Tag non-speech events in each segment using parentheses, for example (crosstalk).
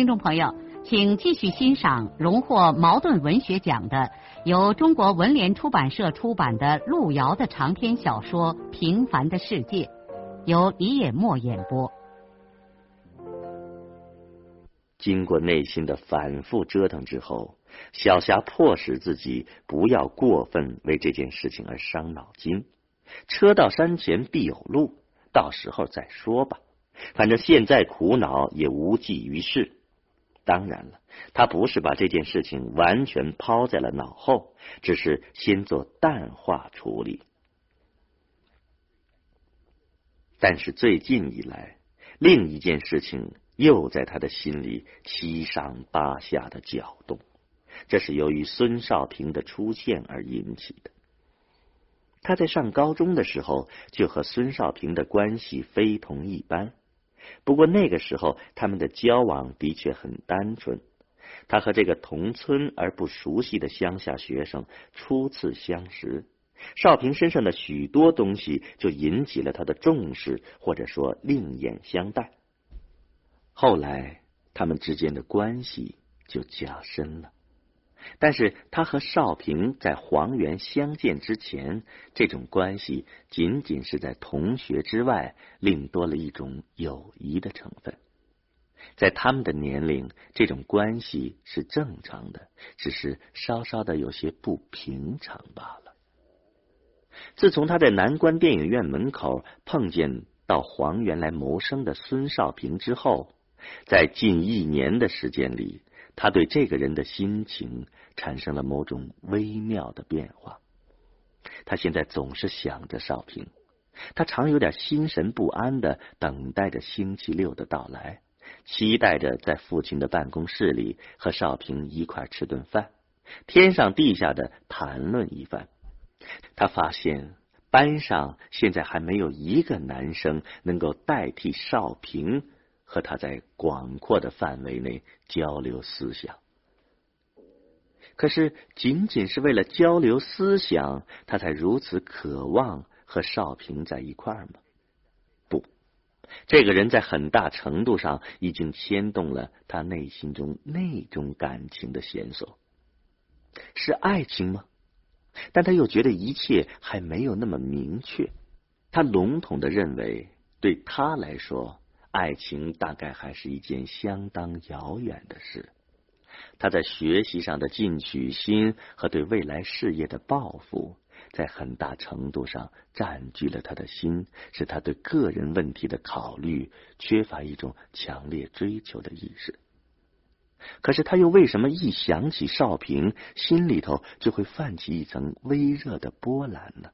听众朋友，请继续欣赏荣获茅盾文学奖的、由中国文联出版社出版的路遥的长篇小说《平凡的世界》，由李野墨演播。经过内心的反复折腾之后，小霞迫使自己不要过分为这件事情而伤脑筋。车到山前必有路，到时候再说吧。反正现在苦恼也无济于事。当然了，他不是把这件事情完全抛在了脑后，只是先做淡化处理。但是最近以来，另一件事情又在他的心里七上八下的搅动，这是由于孙少平的出现而引起的。他在上高中的时候就和孙少平的关系非同一般。不过那个时候，他们的交往的确很单纯。他和这个同村而不熟悉的乡下学生初次相识，少平身上的许多东西就引起了他的重视，或者说另眼相待。后来，他们之间的关系就加深了。但是他和少平在黄原相见之前，这种关系仅仅是在同学之外，另多了一种友谊的成分。在他们的年龄，这种关系是正常的，只是稍稍的有些不平常罢了。自从他在南关电影院门口碰见到黄原来谋生的孙少平之后，在近一年的时间里。他对这个人的心情产生了某种微妙的变化。他现在总是想着少平，他常有点心神不安的等待着星期六的到来，期待着在父亲的办公室里和少平一块吃顿饭，天上地下的谈论一番。他发现班上现在还没有一个男生能够代替少平。和他在广阔的范围内交流思想，可是仅仅是为了交流思想，他才如此渴望和少平在一块儿吗？不，这个人在很大程度上已经牵动了他内心中那种感情的线索，是爱情吗？但他又觉得一切还没有那么明确。他笼统的认为，对他来说。爱情大概还是一件相当遥远的事。他在学习上的进取心和对未来事业的抱负，在很大程度上占据了他的心，使他对个人问题的考虑缺乏一种强烈追求的意识。可是他又为什么一想起少平，心里头就会泛起一层微热的波澜呢？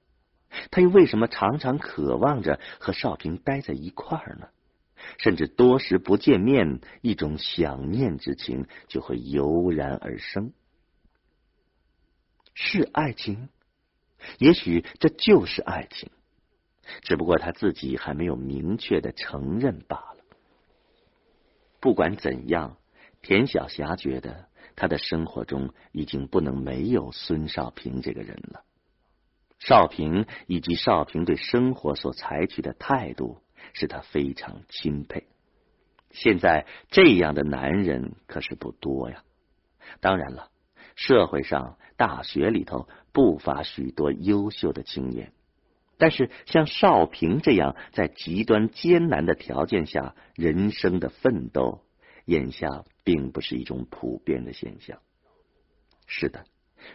他又为什么常常渴望着和少平待在一块儿呢？甚至多时不见面，一种想念之情就会油然而生。是爱情，也许这就是爱情，只不过他自己还没有明确的承认罢了。不管怎样，田晓霞觉得他的生活中已经不能没有孙少平这个人了。少平以及少平对生活所采取的态度。使他非常钦佩。现在这样的男人可是不多呀。当然了，社会上大学里头不乏许多优秀的青年，但是像少平这样在极端艰难的条件下人生的奋斗，眼下并不是一种普遍的现象。是的，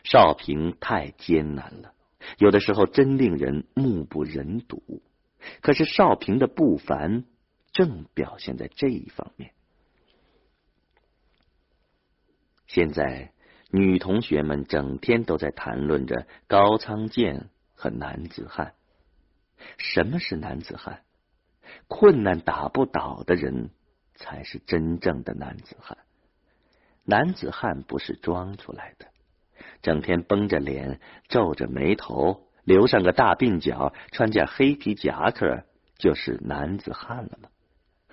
少平太艰难了，有的时候真令人目不忍睹。可是少平的不凡，正表现在这一方面。现在女同学们整天都在谈论着高仓健和男子汉。什么是男子汉？困难打不倒的人才是真正的男子汉。男子汉不是装出来的，整天绷着脸、皱着眉头、留上个大鬓角、穿件黑皮夹克，就是男子汉了吗？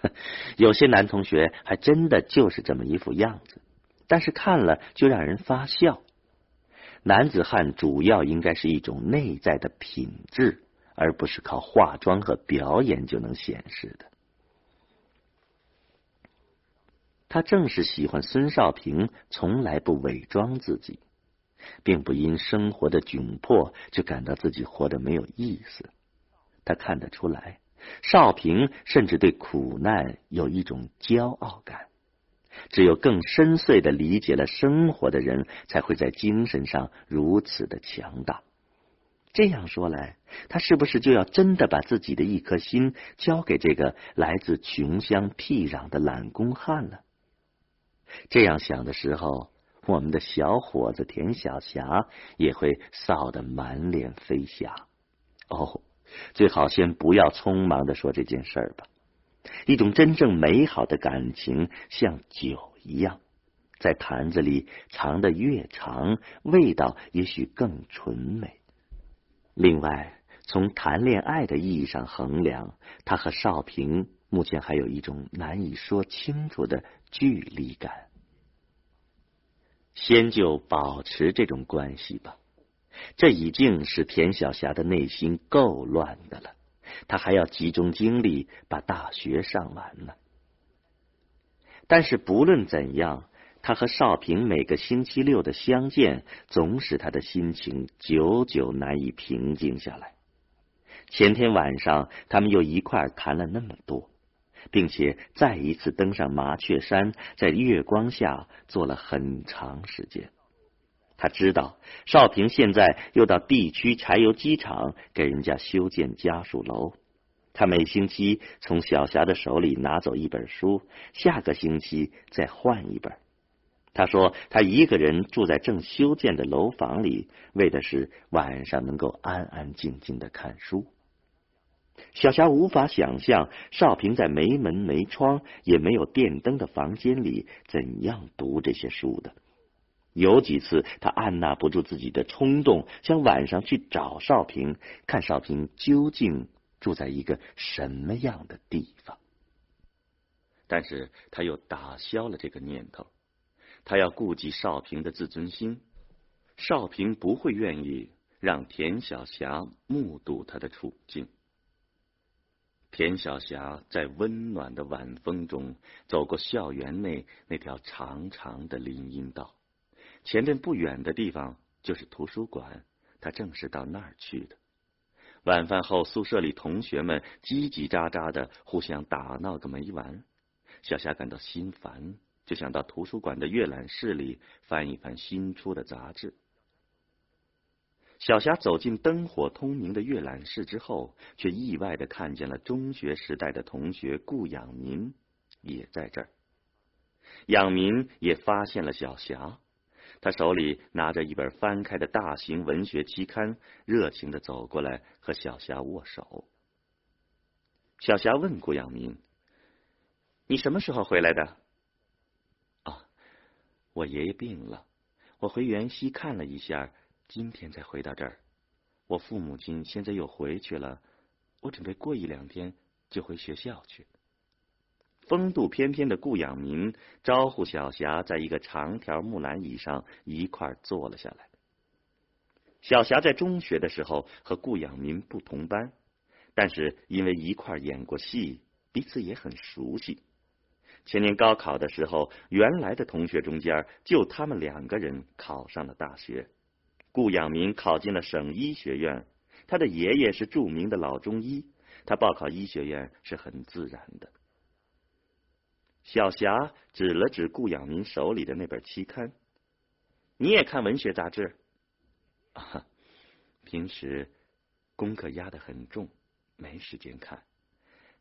(laughs) 有些男同学还真的就是这么一副样子，但是看了就让人发笑。男子汉主要应该是一种内在的品质，而不是靠化妆和表演就能显示的。他正是喜欢孙少平从来不伪装自己，并不因生活的窘迫就感到自己活得没有意思。他看得出来。少平甚至对苦难有一种骄傲感。只有更深邃的理解了生活的人，才会在精神上如此的强大。这样说来，他是不是就要真的把自己的一颗心交给这个来自穷乡僻壤的懒工汉了？这样想的时候，我们的小伙子田小霞也会臊得满脸飞霞。哦。最好先不要匆忙的说这件事儿吧。一种真正美好的感情，像酒一样，在坛子里藏的越长，味道也许更纯美。另外，从谈恋爱的意义上衡量，他和少平目前还有一种难以说清楚的距离感。先就保持这种关系吧。这已经是田晓霞的内心够乱的了，她还要集中精力把大学上完呢。但是不论怎样，他和少平每个星期六的相见，总使他的心情久久难以平静下来。前天晚上，他们又一块谈了那么多，并且再一次登上麻雀山，在月光下坐了很长时间。他知道少平现在又到地区柴油机厂给人家修建家属楼，他每星期从小霞的手里拿走一本书，下个星期再换一本。他说他一个人住在正修建的楼房里，为的是晚上能够安安静静的看书。小霞无法想象少平在没门没窗也没有电灯的房间里怎样读这些书的。有几次，他按捺不住自己的冲动，想晚上去找少平，看少平究竟住在一个什么样的地方。但是他又打消了这个念头。他要顾及少平的自尊心，少平不会愿意让田小霞目睹他的处境。田小霞在温暖的晚风中走过校园内那条长长的林荫道。前面不远的地方就是图书馆，她正是到那儿去的。晚饭后，宿舍里同学们叽叽喳喳的互相打闹个没完。小霞感到心烦，就想到图书馆的阅览室里翻一翻新出的杂志。小霞走进灯火通明的阅览室之后，却意外的看见了中学时代的同学顾养民也在这儿。养民也发现了小霞。他手里拿着一本翻开的大型文学期刊，热情的走过来和小霞握手。小霞问顾养民：“你什么时候回来的？”“啊，我爷爷病了，我回原西看了一下，今天才回到这儿。我父母亲现在又回去了，我准备过一两天就回学校去。”风度翩翩的顾养民招呼小霞在一个长条木兰椅上一块坐了下来。小霞在中学的时候和顾养民不同班，但是因为一块演过戏，彼此也很熟悉。前年高考的时候，原来的同学中间就他们两个人考上了大学。顾养民考进了省医学院，他的爷爷是著名的老中医，他报考医学院是很自然的。小霞指了指顾养民手里的那本期刊，你也看文学杂志？啊，平时功课压得很重，没时间看。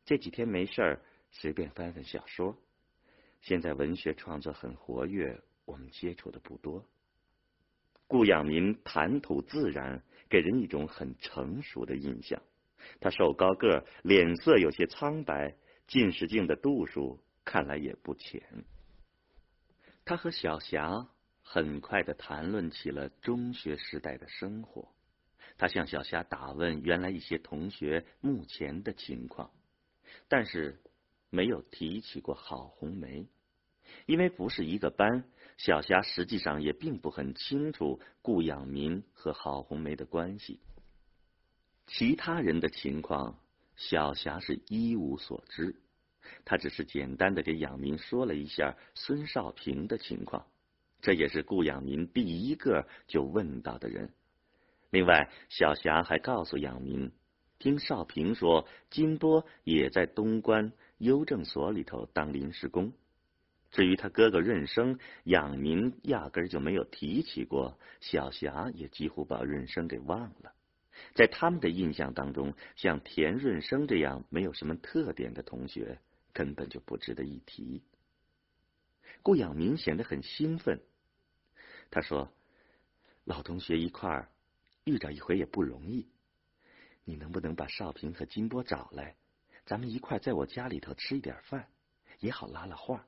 这几天没事儿，随便翻翻小说。现在文学创作很活跃，我们接触的不多。顾养民谈吐自然，给人一种很成熟的印象。他瘦高个，脸色有些苍白，近视镜的度数。看来也不浅。他和小霞很快的谈论起了中学时代的生活。他向小霞打问原来一些同学目前的情况，但是没有提起过郝红梅，因为不是一个班。小霞实际上也并不很清楚顾养民和郝红梅的关系，其他人的情况，小霞是一无所知。他只是简单的给养民说了一下孙少平的情况，这也是顾养民第一个就问到的人。另外，小霞还告诉养民，听少平说金波也在东关邮政所里头当临时工。至于他哥哥润生，养民压根就没有提起过，小霞也几乎把润生给忘了。在他们的印象当中，像田润生这样没有什么特点的同学，根本就不值得一提。顾养民显得很兴奋，他说：“老同学一块儿遇着一回也不容易，你能不能把少平和金波找来，咱们一块在我家里头吃一点饭，也好拉拉话。”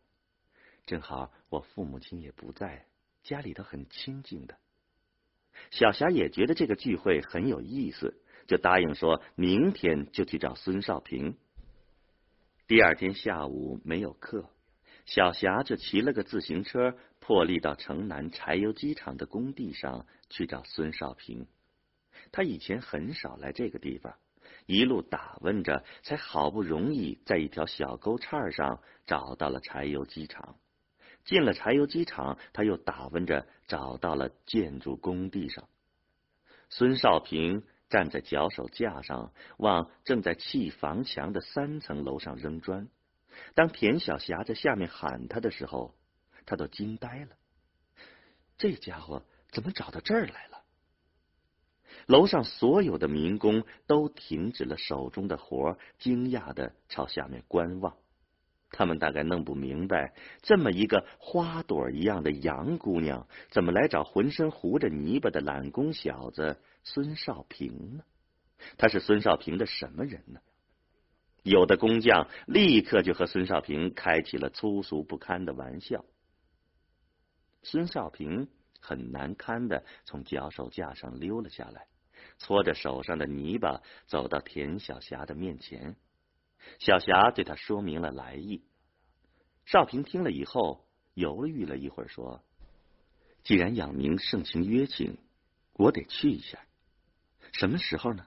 正好我父母亲也不在，家里头很清静的。小霞也觉得这个聚会很有意思，就答应说明天就去找孙少平。第二天下午没有课，小霞就骑了个自行车，破例到城南柴油机厂的工地上去找孙少平。他以前很少来这个地方，一路打问着，才好不容易在一条小沟岔上找到了柴油机厂。进了柴油机厂，他又打问着，找到了建筑工地上。孙少平站在脚手架上，往正在砌房墙的三层楼上扔砖。当田小霞在下面喊他的时候，他都惊呆了。这家伙怎么找到这儿来了？楼上所有的民工都停止了手中的活，惊讶的朝下面观望。他们大概弄不明白，这么一个花朵一样的杨姑娘，怎么来找浑身糊着泥巴的懒工小子孙少平呢？他是孙少平的什么人呢？有的工匠立刻就和孙少平开起了粗俗不堪的玩笑。孙少平很难堪的从脚手架上溜了下来，搓着手上的泥巴，走到田小霞的面前。小霞对他说明了来意。少平听了以后，犹豫了一会儿，说：“既然养明盛情约请，我得去一下。什么时候呢？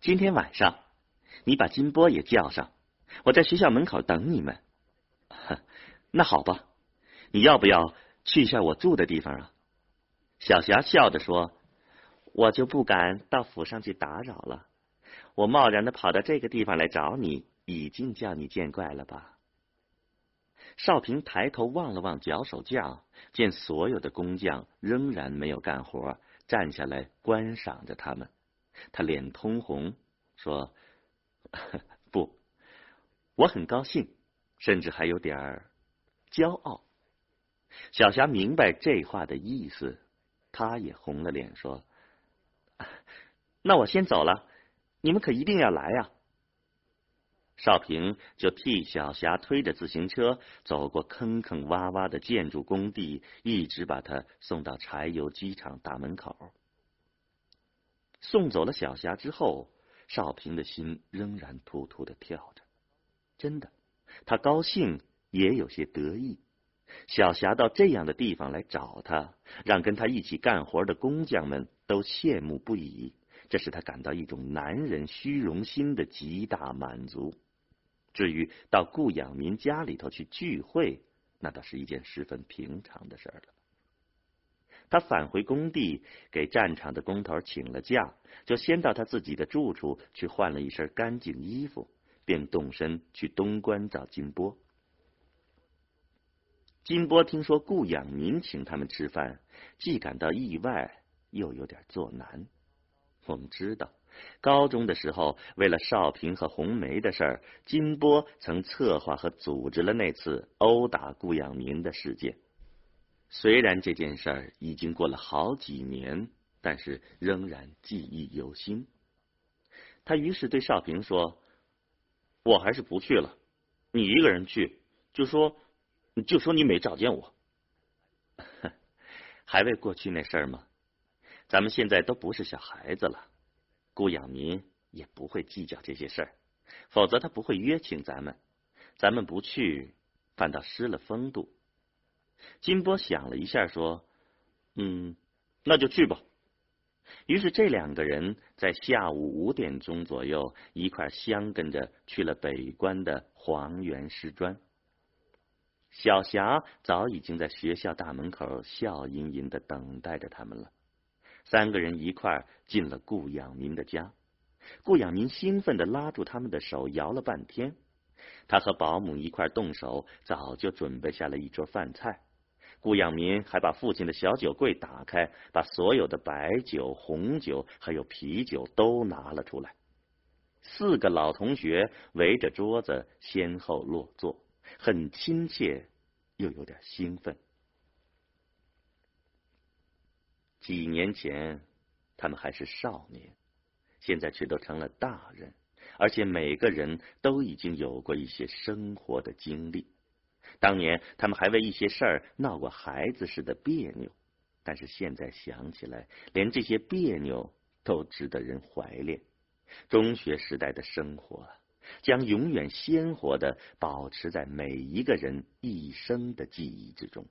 今天晚上，你把金波也叫上，我在学校门口等你们。那好吧，你要不要去一下我住的地方啊？”小霞笑着说：“我就不敢到府上去打扰了。”我贸然的跑到这个地方来找你，已经叫你见怪了吧？少平抬头望了望脚手架，见所有的工匠仍然没有干活，站下来观赏着他们。他脸通红，说：“ (laughs) 不，我很高兴，甚至还有点儿骄傲。”小霞明白这话的意思，她也红了脸，说：“ (laughs) 那我先走了。”你们可一定要来呀！少平就替小霞推着自行车走过坑坑洼洼的建筑工地，一直把她送到柴油机厂大门口。送走了小霞之后，少平的心仍然突突的跳着。真的，他高兴，也有些得意。小霞到这样的地方来找他，让跟他一起干活的工匠们都羡慕不已。这使他感到一种男人虚荣心的极大满足。至于到顾养民家里头去聚会，那倒是一件十分平常的事了。他返回工地，给战场的工头请了假，就先到他自己的住处去换了一身干净衣服，便动身去东关找金波。金波听说顾养民请他们吃饭，既感到意外，又有点作难。我们知道，高中的时候，为了少平和红梅的事儿，金波曾策划和组织了那次殴打顾养民的事件。虽然这件事儿已经过了好几年，但是仍然记忆犹新。他于是对少平说：“我还是不去了，你一个人去，就说就说你没找见我，(laughs) 还为过去那事儿吗？咱们现在都不是小孩子了，顾养民也不会计较这些事儿，否则他不会约请咱们。咱们不去，反倒失了风度。金波想了一下，说：“嗯，那就去吧。”于是这两个人在下午五点钟左右一块相跟着去了北关的黄原师专。小霞早已经在学校大门口笑吟吟的等待着他们了。三个人一块进了顾养民的家。顾养民兴奋的拉住他们的手，摇了半天。他和保姆一块动手，早就准备下了一桌饭菜。顾养民还把父亲的小酒柜打开，把所有的白酒、红酒还有啤酒都拿了出来。四个老同学围着桌子先后落座，很亲切，又有点兴奋。几年前，他们还是少年，现在却都成了大人，而且每个人都已经有过一些生活的经历。当年他们还为一些事儿闹过孩子似的别扭，但是现在想起来，连这些别扭都值得人怀恋。中学时代的生活将永远鲜活的保持在每一个人一生的记忆之中。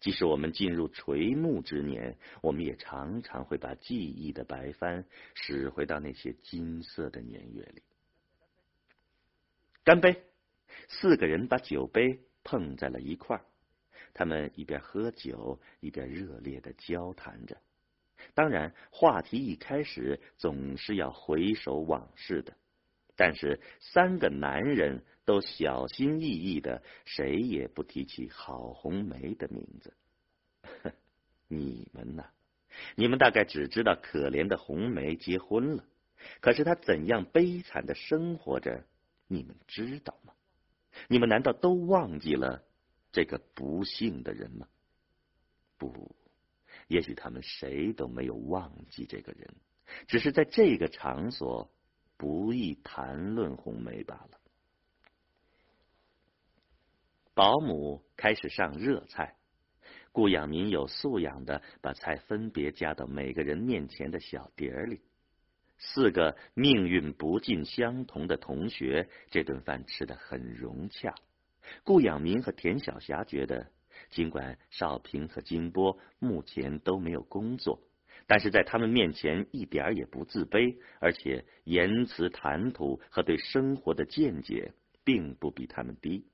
即使我们进入垂暮之年，我们也常常会把记忆的白帆驶回到那些金色的年月里。干杯！四个人把酒杯。碰在了一块儿，他们一边喝酒，一边热烈的交谈着。当然，话题一开始总是要回首往事的。但是，三个男人都小心翼翼的，谁也不提起郝红梅的名字。(laughs) 你们呢？你们大概只知道可怜的红梅结婚了，可是她怎样悲惨的生活着，你们知道吗？你们难道都忘记了这个不幸的人吗？不，也许他们谁都没有忘记这个人，只是在这个场所不易谈论红梅罢了。保姆开始上热菜，顾养民有素养的把菜分别夹到每个人面前的小碟里。四个命运不尽相同的同学，这顿饭吃得很融洽。顾养民和田晓霞觉得，尽管少平和金波目前都没有工作，但是在他们面前一点也不自卑，而且言辞谈吐和对生活的见解并不比他们低。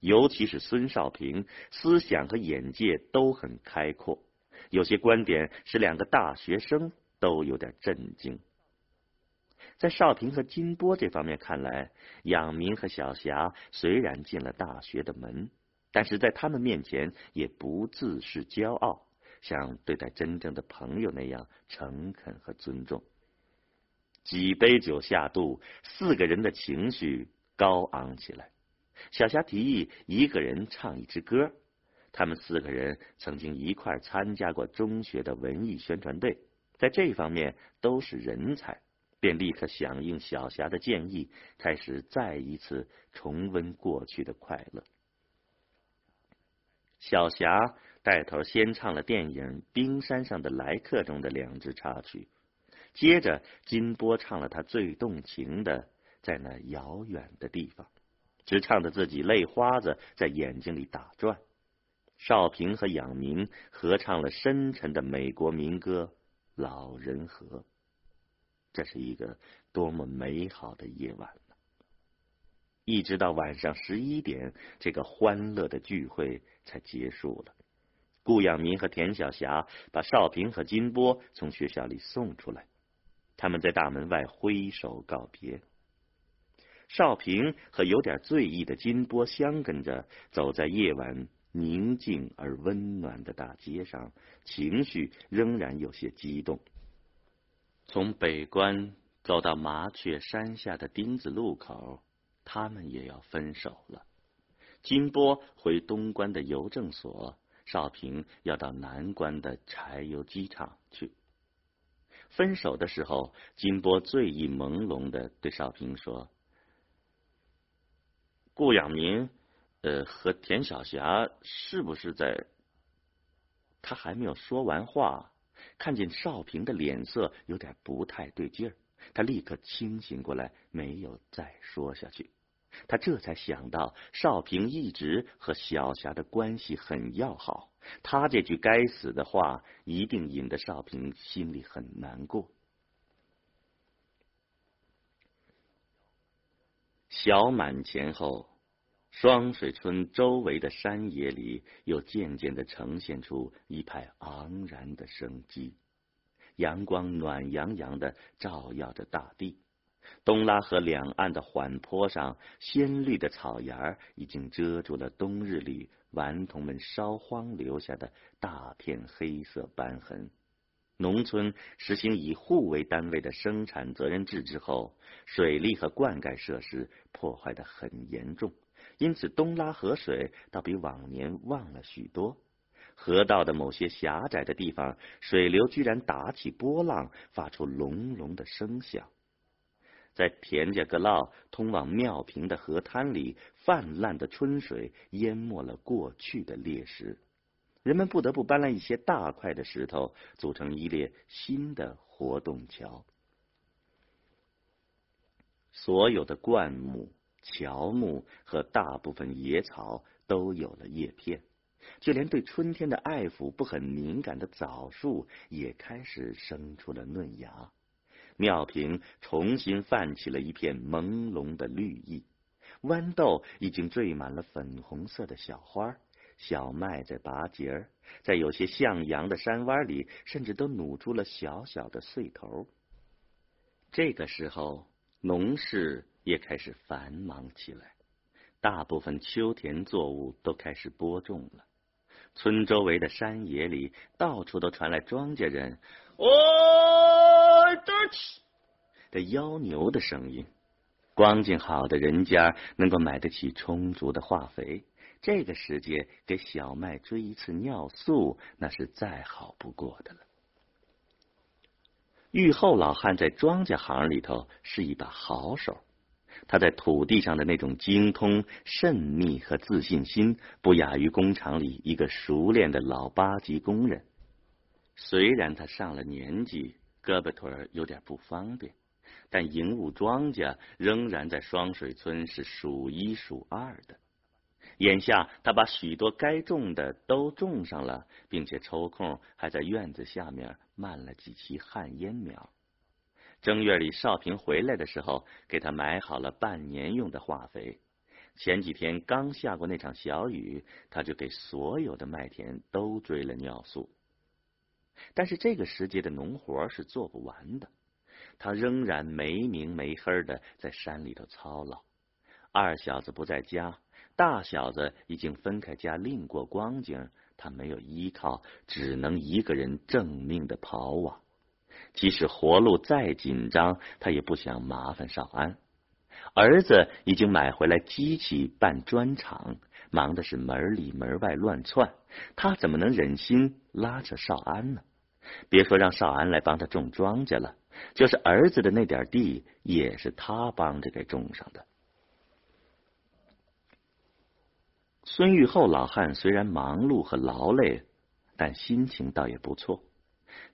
尤其是孙少平，思想和眼界都很开阔，有些观点使两个大学生都有点震惊。在少平和金波这方面看来，养民和小霞虽然进了大学的门，但是在他们面前也不自是骄傲，像对待真正的朋友那样诚恳和尊重。几杯酒下肚，四个人的情绪高昂起来。小霞提议一个人唱一支歌，他们四个人曾经一块参加过中学的文艺宣传队，在这方面都是人才。便立刻响应小霞的建议，开始再一次重温过去的快乐。小霞带头先唱了电影《冰山上的来客》中的两支插曲，接着金波唱了他最动情的《在那遥远的地方》，直唱的自己泪花子在眼睛里打转。少平和养民合唱了深沉的美国民歌《老人河》。这是一个多么美好的夜晚！一直到晚上十一点，这个欢乐的聚会才结束了。顾养民和田晓霞把少平和金波从学校里送出来，他们在大门外挥手告别。少平和有点醉意的金波相跟着走在夜晚宁静而温暖的大街上，情绪仍然有些激动。从北关走到麻雀山下的丁字路口，他们也要分手了。金波回东关的邮政所，少平要到南关的柴油机厂去。分手的时候，金波醉意朦胧的对少平说：“顾养民，呃，和田小霞是不是在？他还没有说完话，看见少平的脸色有点不太对劲儿，他立刻清醒过来，没有再说下去。他这才想到，少平一直和小霞的关系很要好，他这句该死的话一定引得少平心里很难过。小满前后。双水村周围的山野里，又渐渐的呈现出一派昂然的生机。阳光暖洋洋的照耀着大地，东拉河两岸的缓坡上，鲜绿的草芽已经遮住了冬日里顽童们烧荒留下的大片黑色斑痕。农村实行以户为单位的生产责任制之后，水利和灌溉设施破坏的很严重。因此，东拉河水倒比往年旺了许多。河道的某些狭窄的地方，水流居然打起波浪，发出隆隆的声响。在田家阁涝通往庙坪的河滩里，泛滥的春水淹没了过去的裂石，人们不得不搬来一些大块的石头，组成一列新的活动桥。所有的灌木。乔木和大部分野草都有了叶片，就连对春天的爱抚不很敏感的枣树也开始生出了嫩芽。庙坪重新泛起了一片朦胧的绿意，豌豆已经缀满了粉红色的小花，小麦在拔节儿，在有些向阳的山洼里，甚至都努出了小小的穗头。这个时候，农事。也开始繁忙起来，大部分秋田作物都开始播种了。村周围的山野里，到处都传来庄稼人“哦，得起”的妖牛的声音。光景好的人家能够买得起充足的化肥，这个时节给小麦追一次尿素，那是再好不过的了。玉后老汉在庄稼行里头是一把好手。他在土地上的那种精通、慎密和自信心，不亚于工厂里一个熟练的老八级工人。虽然他上了年纪，胳膊腿儿有点不方便，但营务庄稼仍然在双水村是数一数二的。眼下，他把许多该种的都种上了，并且抽空还在院子下面漫了几期旱烟苗。正月里，少平回来的时候，给他买好了半年用的化肥。前几天刚下过那场小雨，他就给所有的麦田都追了尿素。但是这个时节的农活是做不完的，他仍然没明没黑的在山里头操劳。二小子不在家，大小子已经分开家另过光景，他没有依靠，只能一个人挣命的跑啊。即使活路再紧张，他也不想麻烦少安。儿子已经买回来机器办砖厂，忙的是门里门外乱窜，他怎么能忍心拉扯少安呢？别说让少安来帮他种庄稼了，就是儿子的那点地，也是他帮着给种上的。孙玉厚老汉虽然忙碌和劳累，但心情倒也不错。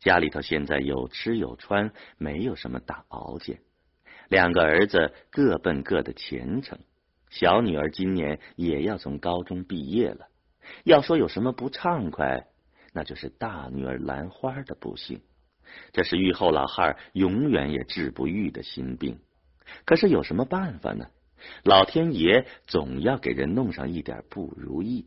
家里头现在有吃有穿，没有什么大熬煎。两个儿子各奔各的前程，小女儿今年也要从高中毕业了。要说有什么不畅快，那就是大女儿兰花的不幸。这是玉后老汉永远也治不愈的心病。可是有什么办法呢？老天爷总要给人弄上一点不如意。